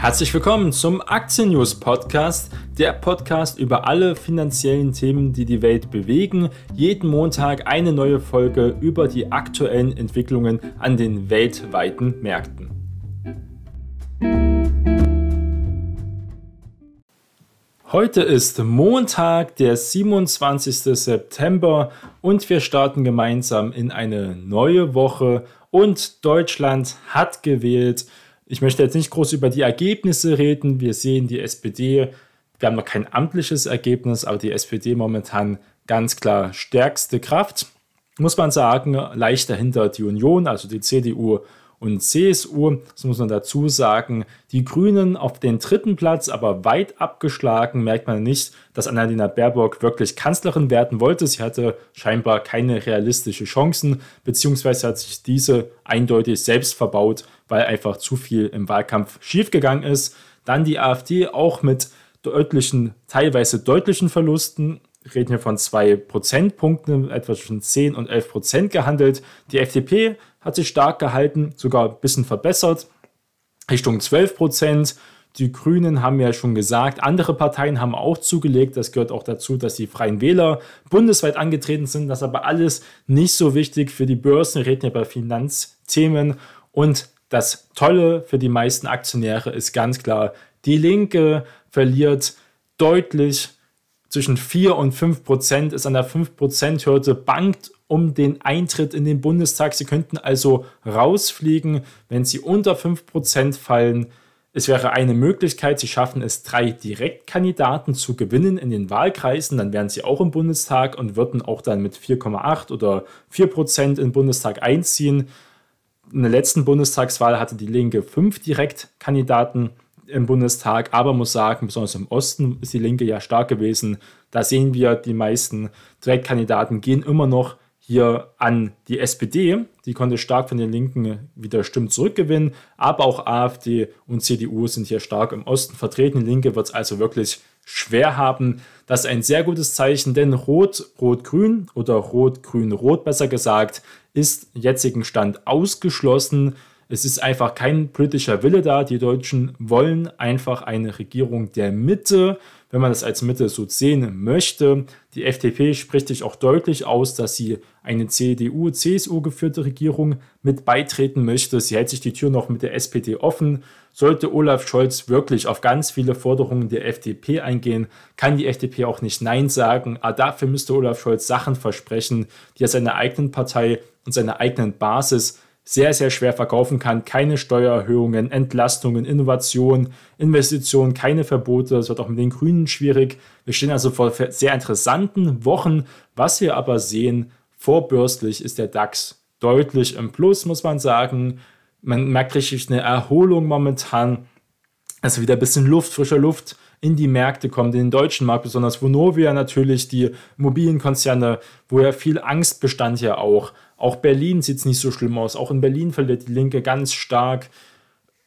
Herzlich willkommen zum Aktien News Podcast, der Podcast über alle finanziellen Themen, die die Welt bewegen. Jeden Montag eine neue Folge über die aktuellen Entwicklungen an den weltweiten Märkten. Heute ist Montag, der 27. September und wir starten gemeinsam in eine neue Woche und Deutschland hat gewählt. Ich möchte jetzt nicht groß über die Ergebnisse reden. Wir sehen die SPD, wir haben noch kein amtliches Ergebnis, aber die SPD momentan ganz klar stärkste Kraft. Muss man sagen, leicht dahinter die Union, also die CDU und CSU. Das muss man dazu sagen. Die Grünen auf den dritten Platz, aber weit abgeschlagen, merkt man nicht, dass Annalena Baerbock wirklich Kanzlerin werden wollte. Sie hatte scheinbar keine realistischen Chancen, beziehungsweise hat sich diese eindeutig selbst verbaut, weil einfach zu viel im Wahlkampf schiefgegangen ist. Dann die AfD auch mit deutlichen, teilweise deutlichen Verlusten reden hier von zwei Prozentpunkten, etwa zwischen 10 und 11 Prozent gehandelt. Die FDP hat sich stark gehalten, sogar ein bisschen verbessert, Richtung 12 Prozent. Die Grünen haben ja schon gesagt, andere Parteien haben auch zugelegt. Das gehört auch dazu, dass die Freien Wähler bundesweit angetreten sind. Das ist aber alles nicht so wichtig für die Börsen. Wir reden ja bei Finanzthemen. Und das Tolle für die meisten Aktionäre ist ganz klar, die Linke verliert deutlich zwischen 4 und 5 Prozent, ist an der 5 Prozent Hürde, bankt um den Eintritt in den Bundestag. Sie könnten also rausfliegen, wenn sie unter 5 Prozent fallen. Es wäre eine Möglichkeit, sie schaffen es, drei Direktkandidaten zu gewinnen in den Wahlkreisen, dann wären sie auch im Bundestag und würden auch dann mit 4,8 oder 4 Prozent in den Bundestag einziehen. In der letzten Bundestagswahl hatte die Linke fünf Direktkandidaten im Bundestag, aber muss sagen, besonders im Osten ist die Linke ja stark gewesen. Da sehen wir, die meisten Direktkandidaten gehen immer noch hier an die SPD. Die konnte stark von den Linken wieder Stimmen zurückgewinnen, aber auch AfD und CDU sind hier stark im Osten vertreten. Die Linke wird es also wirklich schwer haben. Das ist ein sehr gutes Zeichen, denn Rot, Rot-Grün oder Rot-Grün-Rot besser gesagt, ist jetzigen Stand ausgeschlossen. Es ist einfach kein politischer Wille da. Die Deutschen wollen einfach eine Regierung der Mitte, wenn man das als Mitte so sehen möchte. Die FDP spricht sich auch deutlich aus, dass sie eine CDU-CSU geführte Regierung mit beitreten möchte. Sie hält sich die Tür noch mit der SPD offen. Sollte Olaf Scholz wirklich auf ganz viele Forderungen der FDP eingehen, kann die FDP auch nicht Nein sagen. Aber dafür müsste Olaf Scholz Sachen versprechen, die er seiner eigenen Partei und seiner eigenen Basis sehr, sehr schwer verkaufen kann. Keine Steuererhöhungen, Entlastungen, Innovation, Investitionen, keine Verbote. Es wird auch mit den Grünen schwierig. Wir stehen also vor sehr interessanten Wochen. Was wir aber sehen, vorbürstlich ist der DAX deutlich im Plus, muss man sagen. Man merkt richtig eine Erholung momentan. Also wieder ein bisschen Luft, frische Luft in die Märkte kommt, in den deutschen Markt, besonders Vonovia natürlich, die Immobilienkonzerne, wo ja viel Angst bestand ja auch. Auch Berlin sieht es nicht so schlimm aus. Auch in Berlin verliert die Linke ganz stark.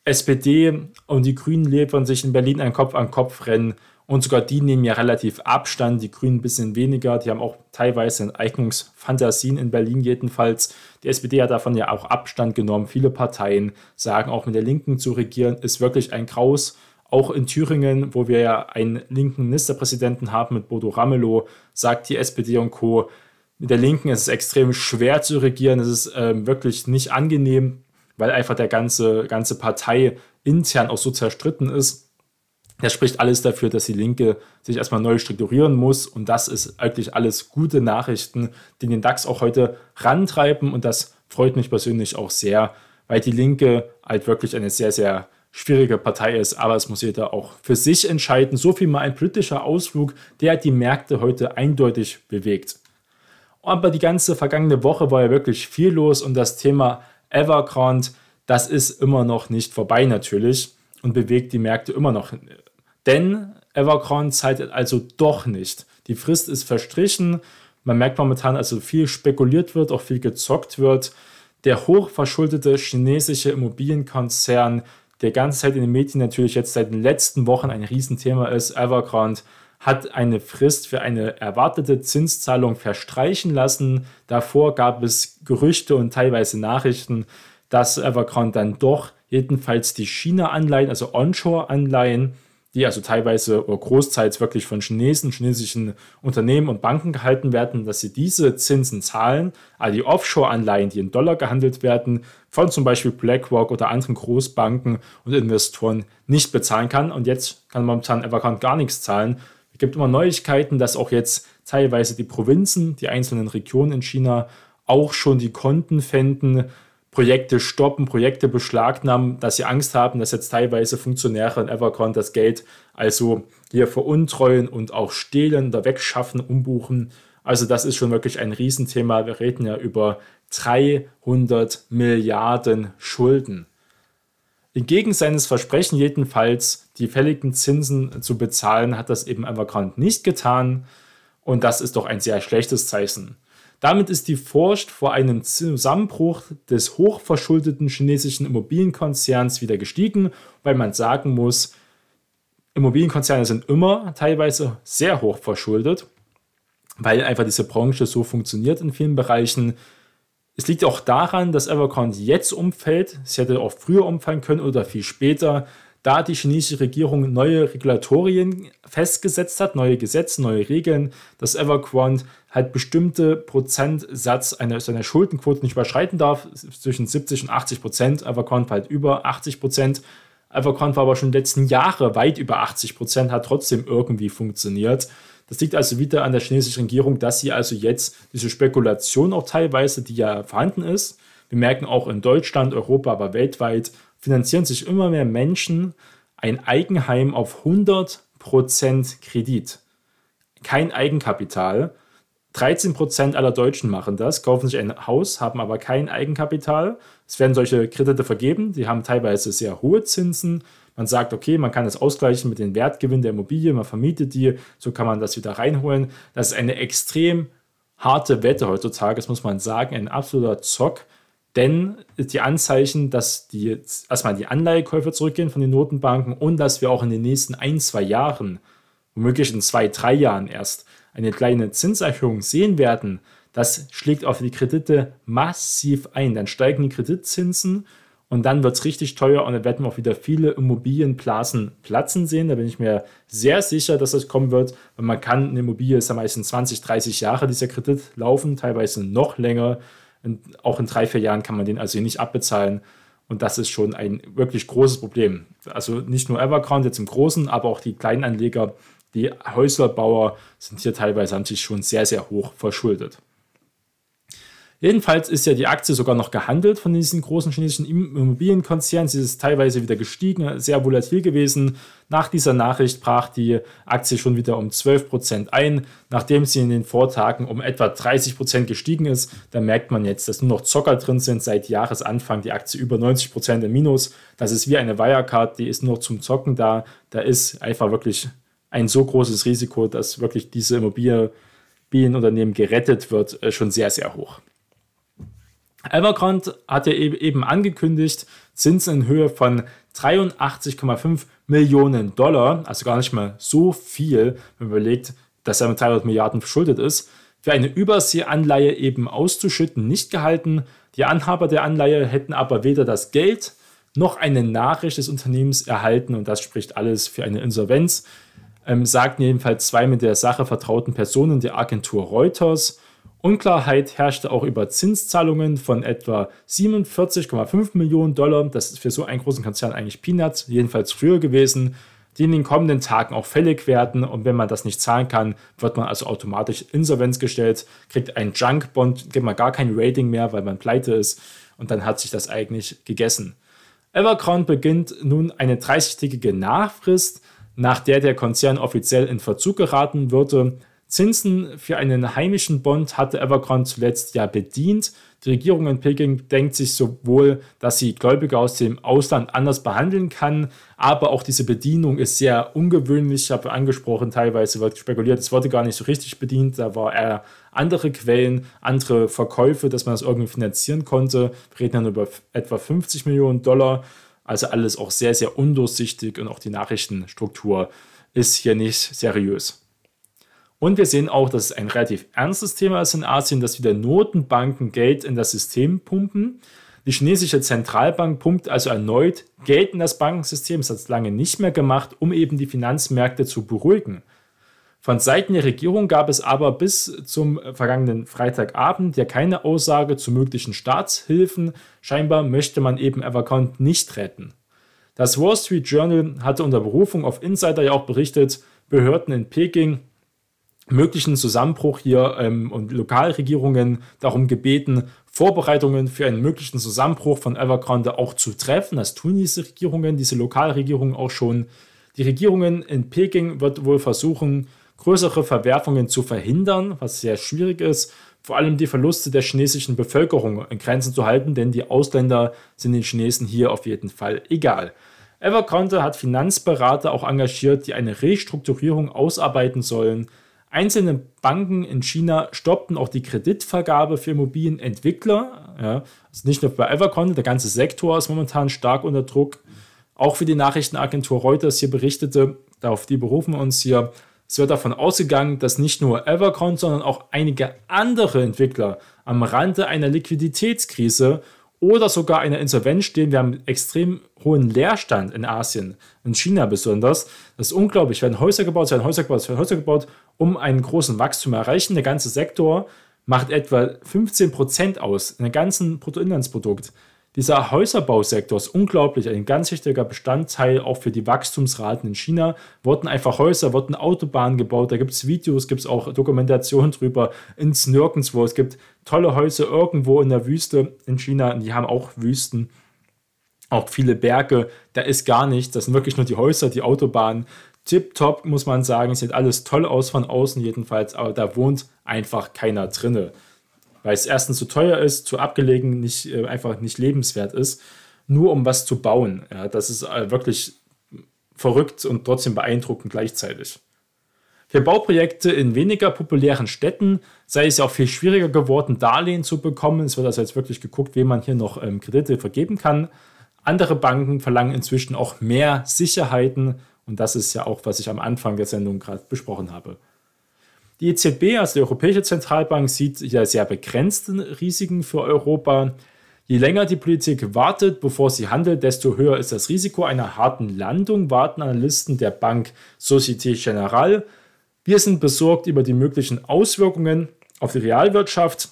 SPD und die Grünen liefern sich in Berlin ein Kopf-an-Kopf-Rennen. Und sogar die nehmen ja relativ Abstand, die Grünen ein bisschen weniger. Die haben auch teilweise Enteignungsfantasien in Berlin jedenfalls. Die SPD hat davon ja auch Abstand genommen. Viele Parteien sagen auch mit der Linken zu regieren, ist wirklich ein Graus. Auch in Thüringen, wo wir ja einen linken Ministerpräsidenten haben mit Bodo Ramelow, sagt die SPD und Co., mit der Linken ist es extrem schwer zu regieren. Es ist ähm, wirklich nicht angenehm, weil einfach der ganze, ganze Partei intern auch so zerstritten ist. Das spricht alles dafür, dass die Linke sich erstmal neu strukturieren muss. Und das ist eigentlich alles gute Nachrichten, die den DAX auch heute rantreiben. Und das freut mich persönlich auch sehr, weil die Linke halt wirklich eine sehr, sehr schwierige Partei ist, aber es muss jeder auch für sich entscheiden. So viel mal ein politischer Ausflug, der die Märkte heute eindeutig bewegt. Aber die ganze vergangene Woche war ja wirklich viel los und das Thema Evergrande, das ist immer noch nicht vorbei natürlich und bewegt die Märkte immer noch. Denn Evergrande zeitet also doch nicht. Die Frist ist verstrichen. Man merkt momentan also viel spekuliert wird, auch viel gezockt wird. Der hochverschuldete chinesische Immobilienkonzern der ganze Zeit in den Medien natürlich jetzt seit den letzten Wochen ein Riesenthema ist. Evergrande hat eine Frist für eine erwartete Zinszahlung verstreichen lassen. Davor gab es Gerüchte und teilweise Nachrichten, dass Evergrande dann doch jedenfalls die China-Anleihen, also Onshore-Anleihen, die also teilweise oder großteils wirklich von Chinesen, chinesischen Unternehmen und Banken gehalten werden, dass sie diese Zinsen zahlen, also die Offshore-Anleihen, die in Dollar gehandelt werden, von zum Beispiel BlackRock oder anderen Großbanken und Investoren nicht bezahlen kann. Und jetzt kann momentan Evergrande gar nichts zahlen. Es gibt immer Neuigkeiten, dass auch jetzt teilweise die Provinzen, die einzelnen Regionen in China auch schon die Konten fänden, Projekte stoppen, Projekte beschlagnahmen, dass sie Angst haben, dass jetzt teilweise Funktionäre in Evergrande das Geld also hier veruntreuen und auch stehlen oder wegschaffen, umbuchen. Also das ist schon wirklich ein Riesenthema. Wir reden ja über 300 Milliarden Schulden. Entgegen seines Versprechen jedenfalls, die fälligen Zinsen zu bezahlen, hat das eben Evergrande nicht getan. Und das ist doch ein sehr schlechtes Zeichen. Damit ist die Furcht vor einem Zusammenbruch des hochverschuldeten chinesischen Immobilienkonzerns wieder gestiegen, weil man sagen muss, Immobilienkonzerne sind immer teilweise sehr hoch verschuldet, weil einfach diese Branche so funktioniert in vielen Bereichen. Es liegt auch daran, dass Evergrande jetzt umfällt. Es hätte auch früher umfallen können oder viel später da die chinesische Regierung neue Regulatorien festgesetzt hat, neue Gesetze, neue Regeln, dass Evergrande halt bestimmte Prozentsatz einer, seiner Schuldenquote nicht überschreiten darf, zwischen 70 und 80 Prozent. Evergrande war halt über 80 Prozent. Evergrande war aber schon in den letzten Jahren weit über 80 Prozent, hat trotzdem irgendwie funktioniert. Das liegt also wieder an der chinesischen Regierung, dass sie also jetzt diese Spekulation auch teilweise, die ja vorhanden ist, wir merken auch in Deutschland, Europa, aber weltweit, finanzieren sich immer mehr Menschen ein Eigenheim auf 100% Kredit. Kein Eigenkapital. 13% aller Deutschen machen das, kaufen sich ein Haus, haben aber kein Eigenkapital. Es werden solche Kredite vergeben, die haben teilweise sehr hohe Zinsen. Man sagt, okay, man kann das ausgleichen mit dem Wertgewinn der Immobilie, man vermietet die, so kann man das wieder reinholen. Das ist eine extrem harte Wette heutzutage, das muss man sagen, ein absoluter Zock. Denn die Anzeichen, dass die erstmal die Anleihekäufe zurückgehen von den Notenbanken und dass wir auch in den nächsten ein, zwei Jahren, womöglich in zwei, drei Jahren erst, eine kleine Zinserhöhung sehen werden, das schlägt auf die Kredite massiv ein. Dann steigen die Kreditzinsen und dann wird es richtig teuer und dann werden wir auch wieder viele Immobilienblasen platzen sehen. Da bin ich mir sehr sicher, dass das kommen wird. Weil man kann eine Immobilie, ist ja meistens 20, 30 Jahre dieser Kredit laufen, teilweise noch länger. Und auch in drei, vier Jahren kann man den also nicht abbezahlen. Und das ist schon ein wirklich großes Problem. Also nicht nur Evergrande jetzt im Großen, aber auch die Kleinanleger, die Häuslerbauer sind hier teilweise haben sich schon sehr, sehr hoch verschuldet. Jedenfalls ist ja die Aktie sogar noch gehandelt von diesen großen chinesischen Immobilienkonzernen. Sie ist teilweise wieder gestiegen, sehr volatil gewesen. Nach dieser Nachricht brach die Aktie schon wieder um 12% ein. Nachdem sie in den Vortagen um etwa 30% gestiegen ist, da merkt man jetzt, dass nur noch Zocker drin sind. Seit Jahresanfang die Aktie über 90% im Minus. Das ist wie eine Wirecard, die ist nur zum Zocken da. Da ist einfach wirklich ein so großes Risiko, dass wirklich diese Immobilienunternehmen gerettet wird, äh, schon sehr, sehr hoch. Evergrande hat ja eben angekündigt, Zinsen in Höhe von 83,5 Millionen Dollar, also gar nicht mal so viel, wenn man überlegt, dass er mit 300 Milliarden verschuldet ist, für eine Überseeanleihe eben auszuschütten, nicht gehalten. Die Anhaber der Anleihe hätten aber weder das Geld noch eine Nachricht des Unternehmens erhalten und das spricht alles für eine Insolvenz, ähm, sagten jedenfalls zwei mit der Sache vertrauten Personen der Agentur Reuters. Unklarheit herrschte auch über Zinszahlungen von etwa 47,5 Millionen Dollar. Das ist für so einen großen Konzern eigentlich Peanuts, jedenfalls früher gewesen, die in den kommenden Tagen auch fällig werden. Und wenn man das nicht zahlen kann, wird man also automatisch Insolvenz gestellt, kriegt ein Junk-Bond, gibt man gar kein Rating mehr, weil man pleite ist. Und dann hat sich das eigentlich gegessen. Evergrande beginnt nun eine 30-tägige Nachfrist, nach der der Konzern offiziell in Verzug geraten würde. Zinsen für einen heimischen Bond hatte Evergrande zuletzt ja bedient. Die Regierung in Peking denkt sich sowohl, dass sie Gläubiger aus dem Ausland anders behandeln kann, aber auch diese Bedienung ist sehr ungewöhnlich. Ich habe angesprochen, teilweise wird spekuliert, es wurde gar nicht so richtig bedient. Da war eher andere Quellen, andere Verkäufe, dass man das irgendwie finanzieren konnte. Wir reden dann über etwa 50 Millionen Dollar. Also alles auch sehr, sehr undurchsichtig und auch die Nachrichtenstruktur ist hier nicht seriös. Und wir sehen auch, dass es ein relativ ernstes Thema ist in Asien, dass wieder Notenbanken Geld in das System pumpen. Die chinesische Zentralbank pumpt also erneut Geld in das Bankensystem, das hat es lange nicht mehr gemacht, um eben die Finanzmärkte zu beruhigen. Von Seiten der Regierung gab es aber bis zum vergangenen Freitagabend ja keine Aussage zu möglichen Staatshilfen. Scheinbar möchte man eben Evercount nicht retten. Das Wall Street Journal hatte unter Berufung auf Insider ja auch berichtet, Behörden in Peking möglichen Zusammenbruch hier ähm, und Lokalregierungen darum gebeten, Vorbereitungen für einen möglichen Zusammenbruch von Evergrande auch zu treffen. Das tun diese Regierungen, diese Lokalregierungen auch schon. Die Regierungen in Peking wird wohl versuchen, größere Verwerfungen zu verhindern, was sehr schwierig ist. Vor allem die Verluste der chinesischen Bevölkerung in Grenzen zu halten, denn die Ausländer sind den Chinesen hier auf jeden Fall egal. Evergrande hat Finanzberater auch engagiert, die eine Restrukturierung ausarbeiten sollen. Einzelne Banken in China stoppten auch die Kreditvergabe für Immobilienentwickler. Ja, also nicht nur bei Everconde, der ganze Sektor ist momentan stark unter Druck. Auch für die Nachrichtenagentur Reuters hier berichtete, auf die berufen wir uns hier, es wird davon ausgegangen, dass nicht nur Everconde, sondern auch einige andere Entwickler am Rande einer Liquiditätskrise oder sogar einer Insolvenz stehen. Wir haben extrem hohen Leerstand in Asien, in China besonders. Das ist unglaublich. Werden Häuser gebaut, es werden Häuser gebaut, werden Häuser gebaut, um einen großen Wachstum zu erreichen. Der ganze Sektor macht etwa 15% aus in dem ganzen Bruttoinlandsprodukt. Dieser Häuserbausektor ist unglaublich, ein ganz wichtiger Bestandteil auch für die Wachstumsraten in China. Wurden einfach Häuser, wurden Autobahnen gebaut, da gibt es Videos, gibt es auch Dokumentationen drüber, ins Nirgendwo. Es gibt tolle Häuser irgendwo in der Wüste in China, die haben auch Wüsten, auch viele Berge, da ist gar nichts, das sind wirklich nur die Häuser, die Autobahnen. Tip-top, muss man sagen, sieht alles toll aus von außen jedenfalls, aber da wohnt einfach keiner drinne weil es erstens zu teuer ist, zu abgelegen, nicht, äh, einfach nicht lebenswert ist, nur um was zu bauen. Ja, das ist äh, wirklich verrückt und trotzdem beeindruckend gleichzeitig. Für Bauprojekte in weniger populären Städten sei es ja auch viel schwieriger geworden, Darlehen zu bekommen. Es wird also jetzt wirklich geguckt, wem man hier noch ähm, Kredite vergeben kann. Andere Banken verlangen inzwischen auch mehr Sicherheiten und das ist ja auch, was ich am Anfang der Sendung gerade besprochen habe. Die EZB, also die Europäische Zentralbank, sieht ja sehr begrenzte Risiken für Europa. Je länger die Politik wartet, bevor sie handelt, desto höher ist das Risiko einer harten Landung, warten Analysten der Bank Societe Generale. Wir sind besorgt über die möglichen Auswirkungen auf die Realwirtschaft.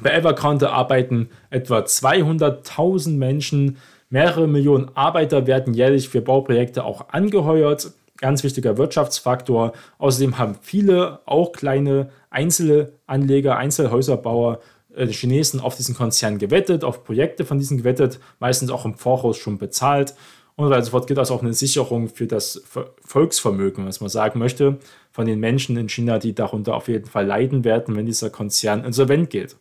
Bei Evergrande arbeiten etwa 200.000 Menschen. Mehrere Millionen Arbeiter werden jährlich für Bauprojekte auch angeheuert ganz wichtiger Wirtschaftsfaktor. Außerdem haben viele, auch kleine einzelne Anleger, Einzelhäuserbauer, äh, Chinesen auf diesen Konzern gewettet, auf Projekte von diesen gewettet, meistens auch im Voraus schon bezahlt. Und weil sofort geht das auch eine Sicherung für das Volksvermögen, was man sagen möchte, von den Menschen in China, die darunter auf jeden Fall leiden werden, wenn dieser Konzern insolvent geht.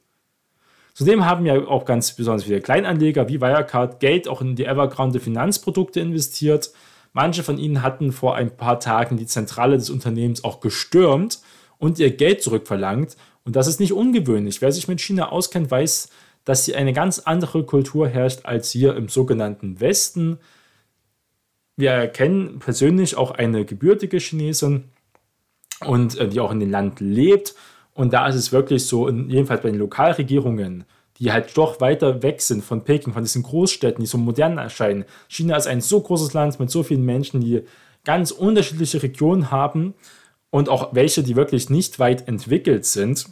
Zudem haben ja auch ganz besonders viele Kleinanleger wie Wirecard Geld auch in die Evergrande Finanzprodukte investiert. Manche von ihnen hatten vor ein paar Tagen die Zentrale des Unternehmens auch gestürmt und ihr Geld zurückverlangt. Und das ist nicht ungewöhnlich. Wer sich mit China auskennt, weiß, dass hier eine ganz andere Kultur herrscht als hier im sogenannten Westen. Wir kennen persönlich auch eine gebürtige Chinesin und äh, die auch in dem Land lebt. Und da ist es wirklich so, jedenfalls bei den Lokalregierungen, die halt doch weiter weg sind von Peking, von diesen Großstädten, die so modern erscheinen. China ist ein so großes Land mit so vielen Menschen, die ganz unterschiedliche Regionen haben und auch welche, die wirklich nicht weit entwickelt sind,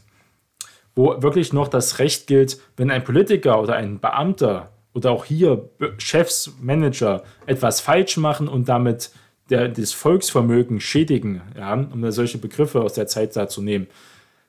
wo wirklich noch das Recht gilt, wenn ein Politiker oder ein Beamter oder auch hier Chefs, Manager etwas falsch machen und damit der, das Volksvermögen schädigen, ja, um solche Begriffe aus der Zeit da zu nehmen,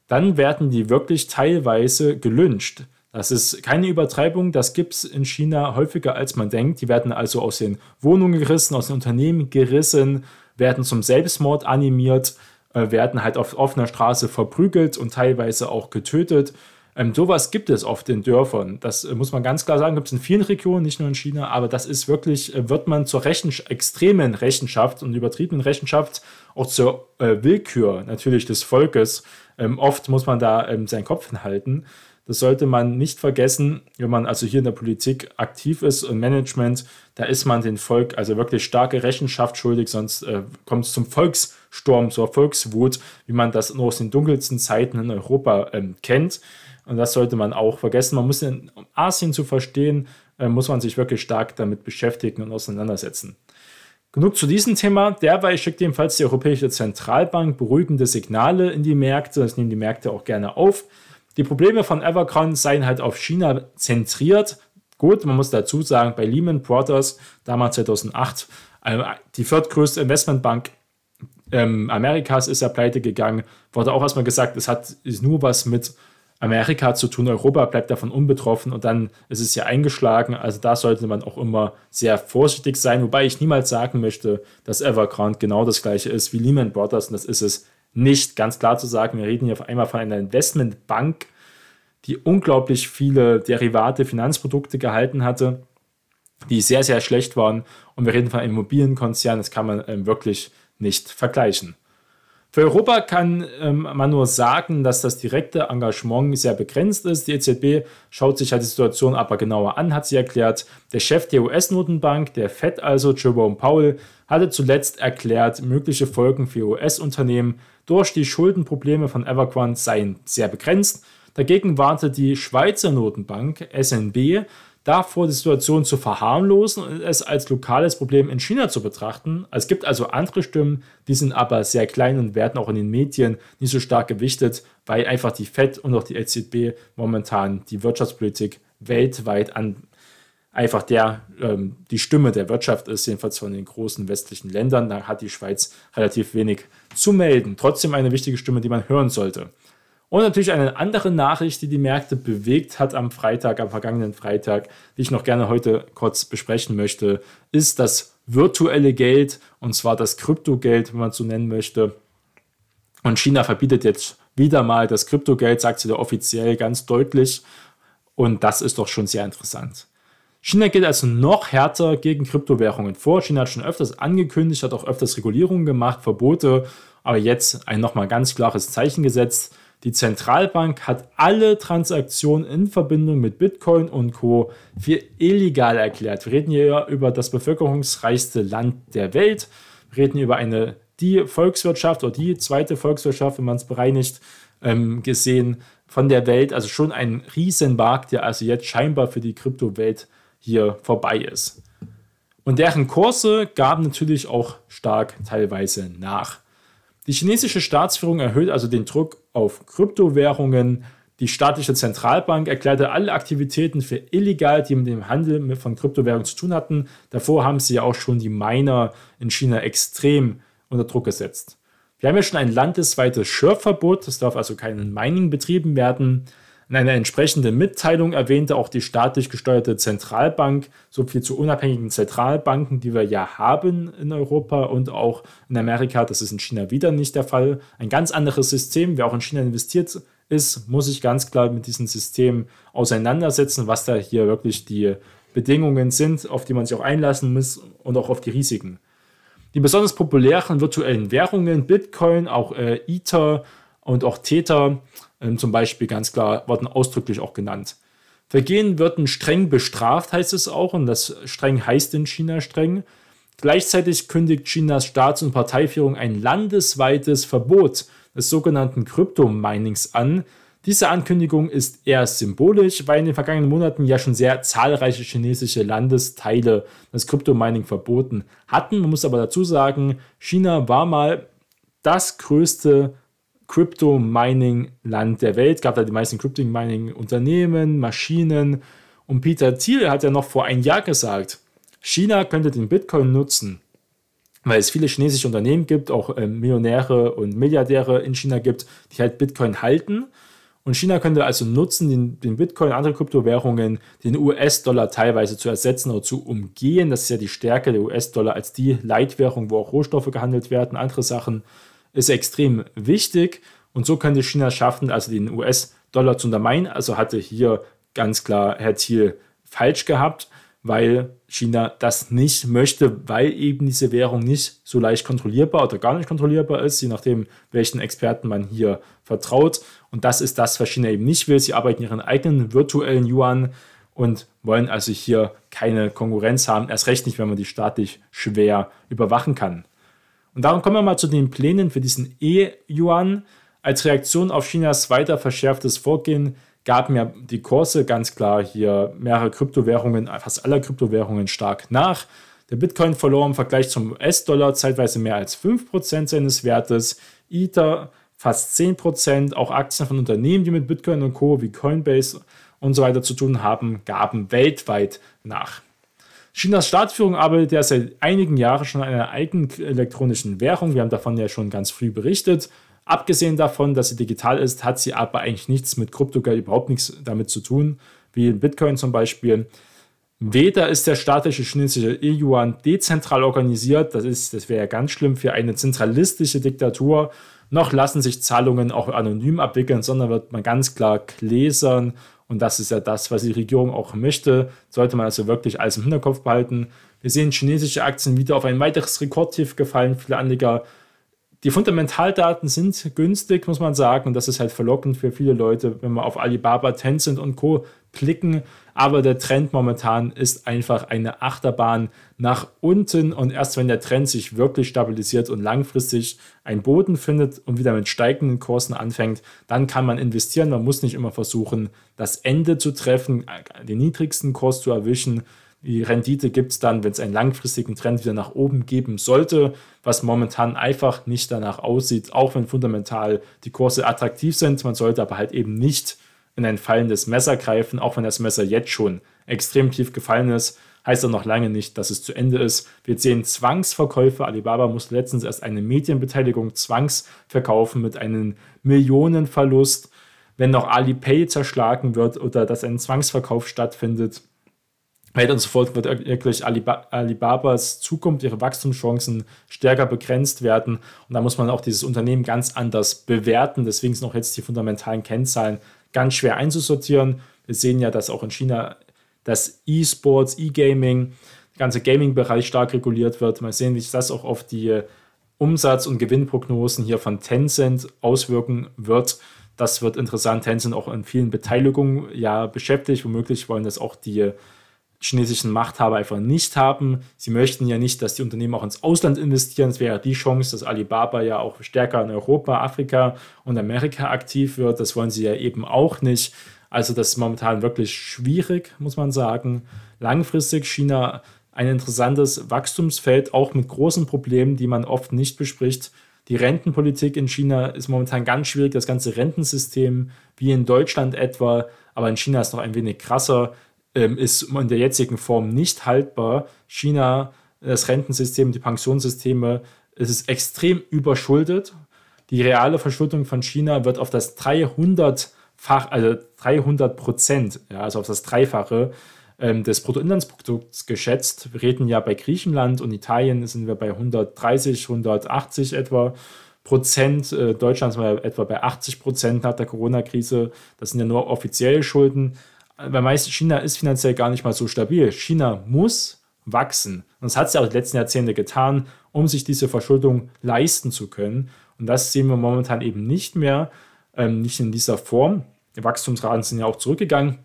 dann werden die wirklich teilweise gelünscht. Das ist keine Übertreibung, das gibt es in China häufiger als man denkt. Die werden also aus den Wohnungen gerissen, aus den Unternehmen gerissen, werden zum Selbstmord animiert, äh, werden halt auf offener Straße verprügelt und teilweise auch getötet. Ähm, sowas gibt es auf den Dörfern. Das äh, muss man ganz klar sagen, gibt es in vielen Regionen, nicht nur in China, aber das ist wirklich, äh, wird man zur Rechen extremen Rechenschaft und übertriebenen Rechenschaft, auch zur äh, Willkür natürlich des Volkes. Ähm, oft muss man da ähm, seinen Kopf hinhalten. Das sollte man nicht vergessen, wenn man also hier in der Politik aktiv ist und Management, da ist man dem Volk also wirklich starke Rechenschaft schuldig, sonst äh, kommt es zum Volkssturm, zur Volkswut, wie man das nur aus den dunkelsten Zeiten in Europa ähm, kennt. Und das sollte man auch vergessen. Man muss in Asien zu verstehen, äh, muss man sich wirklich stark damit beschäftigen und auseinandersetzen. Genug zu diesem Thema. Derweil schickt jedenfalls die Europäische Zentralbank beruhigende Signale in die Märkte. Das nehmen die Märkte auch gerne auf. Die Probleme von Evergrande seien halt auf China zentriert. Gut, man muss dazu sagen, bei Lehman Brothers, damals 2008, äh, die viertgrößte Investmentbank ähm, Amerikas ist ja pleite gegangen. Wurde auch erstmal gesagt, es hat ist nur was mit Amerika zu tun, Europa bleibt davon unbetroffen und dann ist es ja eingeschlagen. Also da sollte man auch immer sehr vorsichtig sein, wobei ich niemals sagen möchte, dass Evergrande genau das gleiche ist wie Lehman Brothers und das ist es nicht. Ganz klar zu sagen, wir reden hier auf einmal von einer Investmentbank, die unglaublich viele Derivate, Finanzprodukte gehalten hatte, die sehr, sehr schlecht waren und wir reden von einem Immobilienkonzern, das kann man ähm, wirklich nicht vergleichen. Für Europa kann ähm, man nur sagen, dass das direkte Engagement sehr begrenzt ist. Die EZB schaut sich halt die Situation aber genauer an, hat sie erklärt. Der Chef der US-Notenbank, der Fed also, Jerome Powell, hatte zuletzt erklärt, mögliche Folgen für US-Unternehmen durch die Schuldenprobleme von Evergrande seien sehr begrenzt. Dagegen warnte die Schweizer Notenbank SNB davor, die Situation zu verharmlosen und es als lokales Problem in China zu betrachten. Es gibt also andere Stimmen, die sind aber sehr klein und werden auch in den Medien nicht so stark gewichtet, weil einfach die FED und auch die EZB momentan die Wirtschaftspolitik weltweit an einfach der ähm, die Stimme der Wirtschaft ist, jedenfalls von den großen westlichen Ländern. Da hat die Schweiz relativ wenig zu melden. Trotzdem eine wichtige Stimme, die man hören sollte. Und natürlich eine andere Nachricht, die die Märkte bewegt hat am Freitag, am vergangenen Freitag, die ich noch gerne heute kurz besprechen möchte, ist das virtuelle Geld, und zwar das Kryptogeld, wenn man es so nennen möchte. Und China verbietet jetzt wieder mal das Kryptogeld, sagt sie da offiziell ganz deutlich. Und das ist doch schon sehr interessant. China geht also noch härter gegen Kryptowährungen vor. China hat schon öfters angekündigt, hat auch öfters Regulierungen gemacht, Verbote, aber jetzt ein nochmal ganz klares Zeichen gesetzt. Die Zentralbank hat alle Transaktionen in Verbindung mit Bitcoin und Co. für illegal erklärt. Wir reden hier über das bevölkerungsreichste Land der Welt. Wir reden über eine die Volkswirtschaft oder die zweite Volkswirtschaft, wenn man es bereinigt, ähm, gesehen von der Welt. Also schon ein Riesenmarkt, der also jetzt scheinbar für die Kryptowelt hier vorbei ist. Und deren Kurse gaben natürlich auch stark teilweise nach. Die chinesische Staatsführung erhöht also den Druck auf Kryptowährungen. Die staatliche Zentralbank erklärte alle Aktivitäten für illegal, die mit dem Handel von Kryptowährungen zu tun hatten. Davor haben sie ja auch schon die Miner in China extrem unter Druck gesetzt. Wir haben ja schon ein landesweites Schürfverbot, es darf also kein Mining betrieben werden. In einer entsprechenden Mitteilung erwähnte auch die staatlich gesteuerte Zentralbank, so viel zu unabhängigen Zentralbanken, die wir ja haben in Europa und auch in Amerika. Das ist in China wieder nicht der Fall. Ein ganz anderes System. Wer auch in China investiert ist, muss sich ganz klar mit diesem System auseinandersetzen, was da hier wirklich die Bedingungen sind, auf die man sich auch einlassen muss und auch auf die Risiken. Die besonders populären virtuellen Währungen, Bitcoin, auch äh, Ether und auch Tether, zum Beispiel ganz klar, wurden ausdrücklich auch genannt. Vergehen würden streng bestraft, heißt es auch, und das streng heißt in China streng. Gleichzeitig kündigt Chinas Staats- und Parteiführung ein landesweites Verbot des sogenannten Kryptominings an. Diese Ankündigung ist eher symbolisch, weil in den vergangenen Monaten ja schon sehr zahlreiche chinesische Landesteile das Kryptomining verboten hatten. Man muss aber dazu sagen, China war mal das größte Crypto-Mining-Land der Welt, gab da die meisten Crypto-Mining-Unternehmen, Maschinen. Und Peter Thiel hat ja noch vor einem Jahr gesagt, China könnte den Bitcoin nutzen, weil es viele chinesische Unternehmen gibt, auch äh, Millionäre und Milliardäre in China gibt, die halt Bitcoin halten. Und China könnte also nutzen, den, den Bitcoin und andere Kryptowährungen, den US-Dollar teilweise zu ersetzen oder zu umgehen. Das ist ja die Stärke der US-Dollar als die Leitwährung, wo auch Rohstoffe gehandelt werden, andere Sachen ist extrem wichtig und so könnte China schaffen, also den US-Dollar zu untermeinen. Also hatte hier ganz klar Herr Thiel falsch gehabt, weil China das nicht möchte, weil eben diese Währung nicht so leicht kontrollierbar oder gar nicht kontrollierbar ist, je nachdem, welchen Experten man hier vertraut. Und das ist das, was China eben nicht will. Sie arbeiten ihren eigenen virtuellen Yuan und wollen also hier keine Konkurrenz haben, erst recht nicht, wenn man die staatlich schwer überwachen kann. Und darum kommen wir mal zu den Plänen für diesen E-Yuan. Als Reaktion auf Chinas weiter verschärftes Vorgehen gaben ja die Kurse ganz klar hier mehrere Kryptowährungen, fast alle Kryptowährungen stark nach. Der Bitcoin verlor im Vergleich zum US-Dollar zeitweise mehr als 5% seines Wertes, Ether fast 10%, auch Aktien von Unternehmen, die mit Bitcoin und Co. wie Coinbase und so weiter zu tun haben, gaben weltweit nach. Chinas Staatsführung arbeitet ja seit einigen Jahren schon an einer eigenen elektronischen Währung. Wir haben davon ja schon ganz früh berichtet. Abgesehen davon, dass sie digital ist, hat sie aber eigentlich nichts mit Kryptogeld, überhaupt nichts damit zu tun, wie in Bitcoin zum Beispiel. Weder ist der staatliche chinesische E-Yuan dezentral organisiert, das, das wäre ja ganz schlimm für eine zentralistische Diktatur, noch lassen sich Zahlungen auch anonym abwickeln, sondern wird man ganz klar gläsern und das ist ja das, was die Regierung auch möchte. Sollte man also wirklich alles im Hinterkopf behalten. Wir sehen chinesische Aktien wieder auf ein weiteres Rekordtief gefallen. Viele Anleger die Fundamentaldaten sind günstig, muss man sagen. Und das ist halt verlockend für viele Leute, wenn wir auf Alibaba, Tencent und Co. klicken. Aber der Trend momentan ist einfach eine Achterbahn nach unten. Und erst wenn der Trend sich wirklich stabilisiert und langfristig einen Boden findet und wieder mit steigenden Kursen anfängt, dann kann man investieren. Man muss nicht immer versuchen, das Ende zu treffen, den niedrigsten Kurs zu erwischen die Rendite gibt es dann, wenn es einen langfristigen Trend wieder nach oben geben sollte, was momentan einfach nicht danach aussieht, auch wenn fundamental die Kurse attraktiv sind. Man sollte aber halt eben nicht in ein fallendes Messer greifen, auch wenn das Messer jetzt schon extrem tief gefallen ist. Heißt auch noch lange nicht, dass es zu Ende ist. Wir sehen Zwangsverkäufe. Alibaba musste letztens erst eine Medienbeteiligung zwangsverkaufen mit einem Millionenverlust. Wenn noch Alipay zerschlagen wird oder dass ein Zwangsverkauf stattfindet, weiter und so fort wird wirklich Alibabas Zukunft, ihre Wachstumschancen stärker begrenzt werden. Und da muss man auch dieses Unternehmen ganz anders bewerten. Deswegen sind auch jetzt die fundamentalen Kennzahlen ganz schwer einzusortieren. Wir sehen ja, dass auch in China das E-Sports, E-Gaming, der ganze Gaming-Bereich stark reguliert wird. Mal sehen, wie sich das auch auf die Umsatz- und Gewinnprognosen hier von Tencent auswirken wird. Das wird interessant. Tencent auch in vielen Beteiligungen ja beschäftigt. Womöglich wollen das auch die chinesischen Machthaber einfach nicht haben. Sie möchten ja nicht, dass die Unternehmen auch ins Ausland investieren. Es wäre die Chance, dass Alibaba ja auch stärker in Europa, Afrika und Amerika aktiv wird. Das wollen sie ja eben auch nicht. Also das ist momentan wirklich schwierig, muss man sagen. Langfristig China ein interessantes Wachstumsfeld, auch mit großen Problemen, die man oft nicht bespricht. Die Rentenpolitik in China ist momentan ganz schwierig, das ganze Rentensystem, wie in Deutschland etwa, aber in China ist noch ein wenig krasser ähm, ist in der jetzigen Form nicht haltbar. China, das Rentensystem, die Pensionssysteme, es ist extrem überschuldet. Die reale Verschuldung von China wird auf das 300-fach, also 300 Prozent, ja, also auf das Dreifache ähm, des Bruttoinlandsprodukts geschätzt. Wir reden ja bei Griechenland und Italien sind wir bei 130, 180 etwa. Prozent. Äh, Deutschland sind wir etwa bei 80 Prozent nach der Corona-Krise. Das sind ja nur offizielle Schulden weil meist China ist finanziell gar nicht mal so stabil. China muss wachsen. Und das hat sie auch die letzten Jahrzehnte getan, um sich diese Verschuldung leisten zu können. Und das sehen wir momentan eben nicht mehr, ähm, nicht in dieser Form. Die Wachstumsraten sind ja auch zurückgegangen.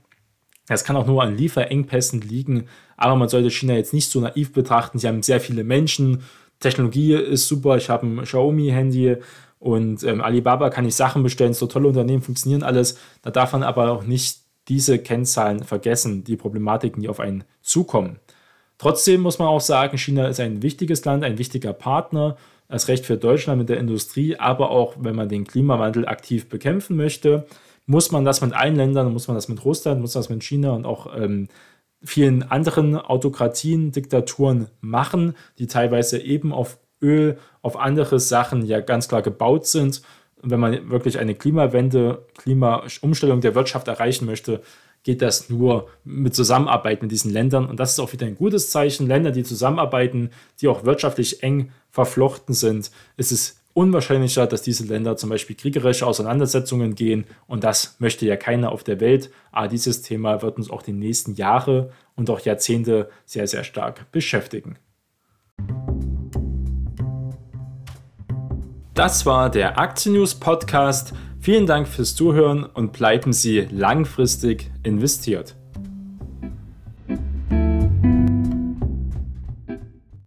Das kann auch nur an Lieferengpässen liegen, aber man sollte China jetzt nicht so naiv betrachten. Sie haben sehr viele Menschen, Technologie ist super, ich habe ein Xiaomi-Handy und ähm, Alibaba kann ich Sachen bestellen, so tolle Unternehmen funktionieren alles. Da darf man aber auch nicht diese Kennzahlen vergessen, die Problematiken, die auf einen zukommen. Trotzdem muss man auch sagen, China ist ein wichtiges Land, ein wichtiger Partner, als recht für Deutschland mit der Industrie, aber auch wenn man den Klimawandel aktiv bekämpfen möchte, muss man das mit allen Ländern, muss man das mit Russland, muss man das mit China und auch ähm, vielen anderen Autokratien, Diktaturen machen, die teilweise eben auf Öl, auf andere Sachen ja ganz klar gebaut sind wenn man wirklich eine Klimawende, Klimaumstellung der Wirtschaft erreichen möchte, geht das nur mit Zusammenarbeit mit diesen Ländern. Und das ist auch wieder ein gutes Zeichen. Länder, die zusammenarbeiten, die auch wirtschaftlich eng verflochten sind, ist es unwahrscheinlicher, dass diese Länder zum Beispiel kriegerische Auseinandersetzungen gehen. Und das möchte ja keiner auf der Welt. Aber dieses Thema wird uns auch die nächsten Jahre und auch Jahrzehnte sehr, sehr stark beschäftigen. Das war der Aktien News Podcast. Vielen Dank fürs Zuhören und bleiben Sie langfristig investiert.